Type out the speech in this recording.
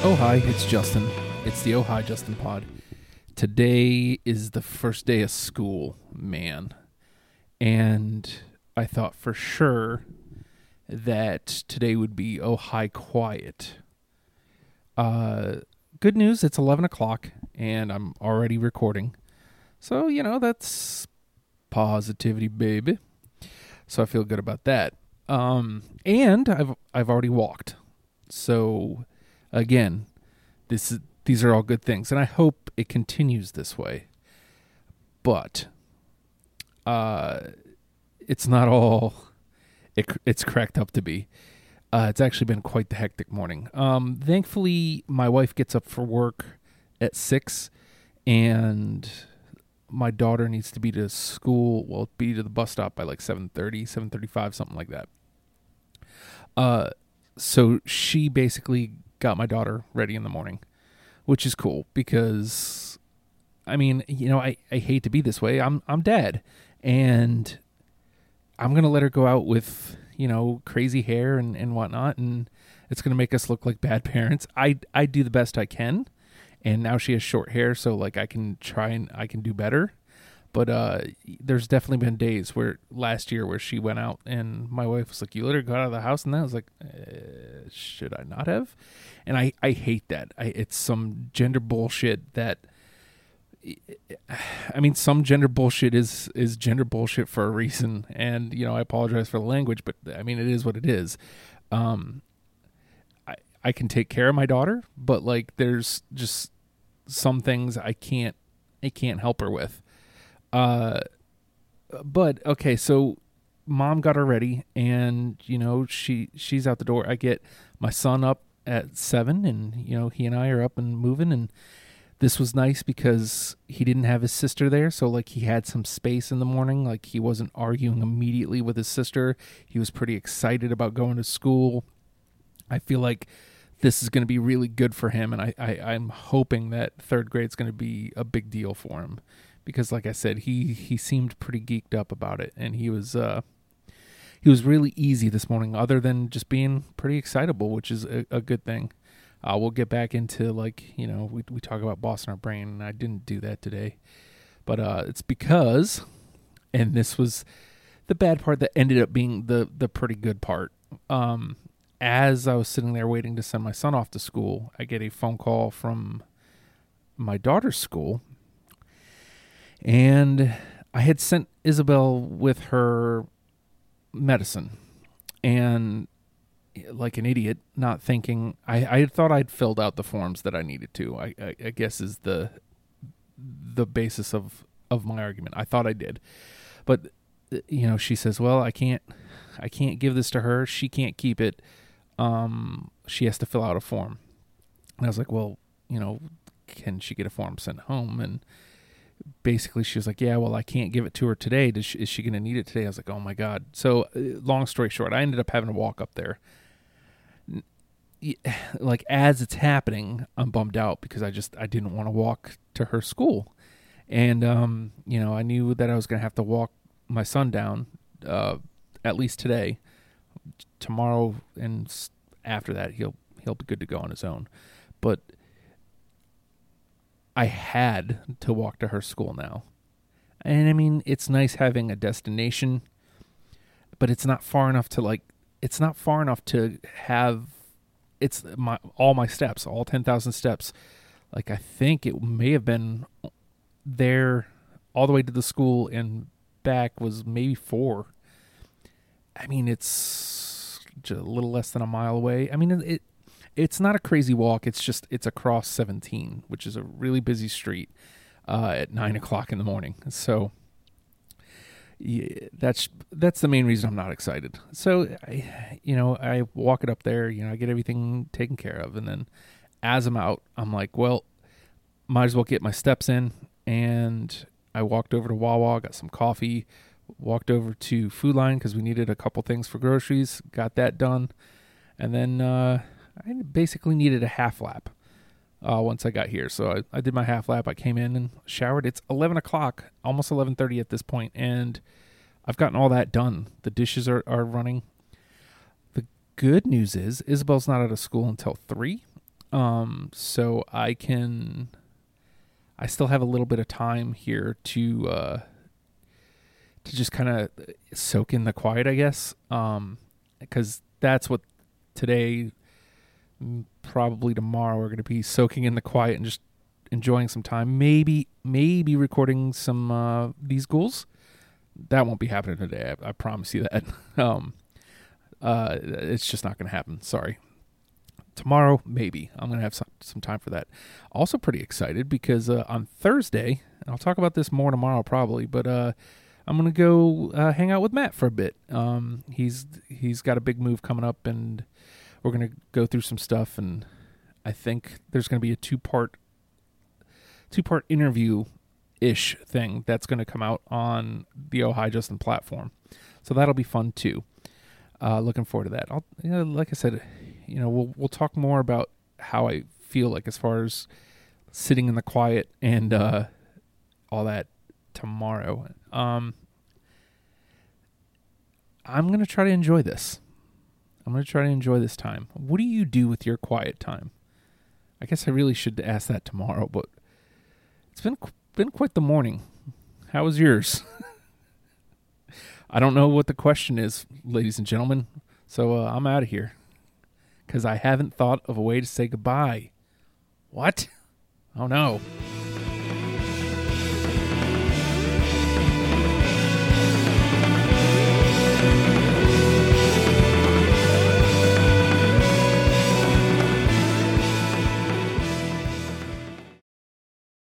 Oh, hi, it's Justin. It's the Oh, hi, Justin pod. Today is the first day of school, man. And I thought for sure that today would be Oh, hi, quiet. Uh, good news, it's 11 o'clock and I'm already recording. So, you know, that's positivity, baby. So I feel good about that. Um, and I've I've already walked. So again, this is, these are all good things, and I hope it continues this way. But uh, it's not all it, it's cracked up to be. Uh, it's actually been quite the hectic morning. Um, thankfully, my wife gets up for work at six, and my daughter needs to be to school. Well, be to the bus stop by like 7.30, 7.35, something like that. Uh, so she basically got my daughter ready in the morning, which is cool because, I mean, you know, I, I hate to be this way. I'm I'm dad, and I'm gonna let her go out with you know crazy hair and and whatnot, and it's gonna make us look like bad parents. I I do the best I can, and now she has short hair, so like I can try and I can do better. But uh, there's definitely been days where last year where she went out and my wife was like, "You let her go out of the house," and that I was like, uh, "Should I not have?" And I I hate that. I, it's some gender bullshit that. I mean, some gender bullshit is is gender bullshit for a reason, and you know I apologize for the language, but I mean it is what it is. Um, I I can take care of my daughter, but like there's just some things I can't I can't help her with. Uh, but okay, so mom got her ready, and you know she she's out the door. I get my son up at seven, and you know he and I are up and moving, and this was nice because he didn't have his sister there, so like he had some space in the morning. Like he wasn't arguing immediately with his sister. He was pretty excited about going to school. I feel like this is going to be really good for him, and I, I I'm hoping that third grade is going to be a big deal for him because like I said, he he seemed pretty geeked up about it, and he was uh, he was really easy this morning, other than just being pretty excitable, which is a, a good thing. Uh, we'll get back into like you know we we talk about boss in our brain, and I didn't do that today, but uh, it's because, and this was the bad part that ended up being the the pretty good part. Um, as I was sitting there waiting to send my son off to school, I get a phone call from my daughter's school and I had sent Isabel with her medicine, and like an idiot, not thinking I, I thought I'd filled out the forms that I needed to. I, I, I guess is the the basis of of my argument. I thought I did, but you know, she says, "Well, I can't, I can't give this to her. She can't keep it. Um, she has to fill out a form." And I was like, "Well, you know, can she get a form sent home?" And basically she was like, "Yeah, well, I can't give it to her today. She, is she going to need it today?" I was like, "Oh my god!" So, uh, long story short, I ended up having to walk up there. Like as it's happening, I'm bummed out because I just I didn't want to walk to her school, and um, you know, I knew that I was going to have to walk my son down, uh, at least today. Tomorrow and after that, he'll he'll be good to go on his own, but I had to walk to her school now. And I mean, it's nice having a destination, but it's not far enough to like it's not far enough to have it's my all my steps, all 10,000 steps. Like I think it may have been there all the way to the school and back was maybe 4. I mean, it's a little less than a mile away. I mean, it it's not a crazy walk. It's just it's across 17, which is a really busy street uh, at nine o'clock in the morning. So yeah, that's that's the main reason I'm not excited. So I, you know, I walk it up there. You know, I get everything taken care of, and then as I'm out, I'm like, well, might as well get my steps in. And I walked over to Wawa, got some coffee, walked over to Food Lion because we needed a couple things for groceries, got that done, and then. Uh, I basically needed a half lap uh, once I got here. So I, I did my half lap. I came in and showered. It's 11 o'clock, almost 11:30 at this point, and I've gotten all that done. The dishes are, are running. The good news is Isabel's not out of school until three, Um, so I can. I still have a little bit of time here to uh, to just kind of soak in the quiet, I guess. Um, because that's what today, probably tomorrow, we're going to be soaking in the quiet and just enjoying some time. Maybe, maybe recording some uh, these ghouls. That won't be happening today. I, I promise you that. um, uh, it's just not going to happen. Sorry tomorrow maybe i'm gonna have some, some time for that also pretty excited because uh, on thursday i'll talk about this more tomorrow probably but uh, i'm gonna go uh, hang out with matt for a bit um, he's he's got a big move coming up and we're gonna go through some stuff and i think there's gonna be a two part two part interview ish thing that's gonna come out on the oh hi justin platform so that'll be fun too uh, looking forward to that. I'll, you know, like I said, you know, we'll we'll talk more about how I feel like as far as sitting in the quiet and uh, all that tomorrow. Um, I'm gonna try to enjoy this. I'm gonna try to enjoy this time. What do you do with your quiet time? I guess I really should ask that tomorrow, but it's been been quite the morning. How was yours? I don't know what the question is, ladies and gentlemen. So uh, I'm out of here because I haven't thought of a way to say goodbye. What? Oh no.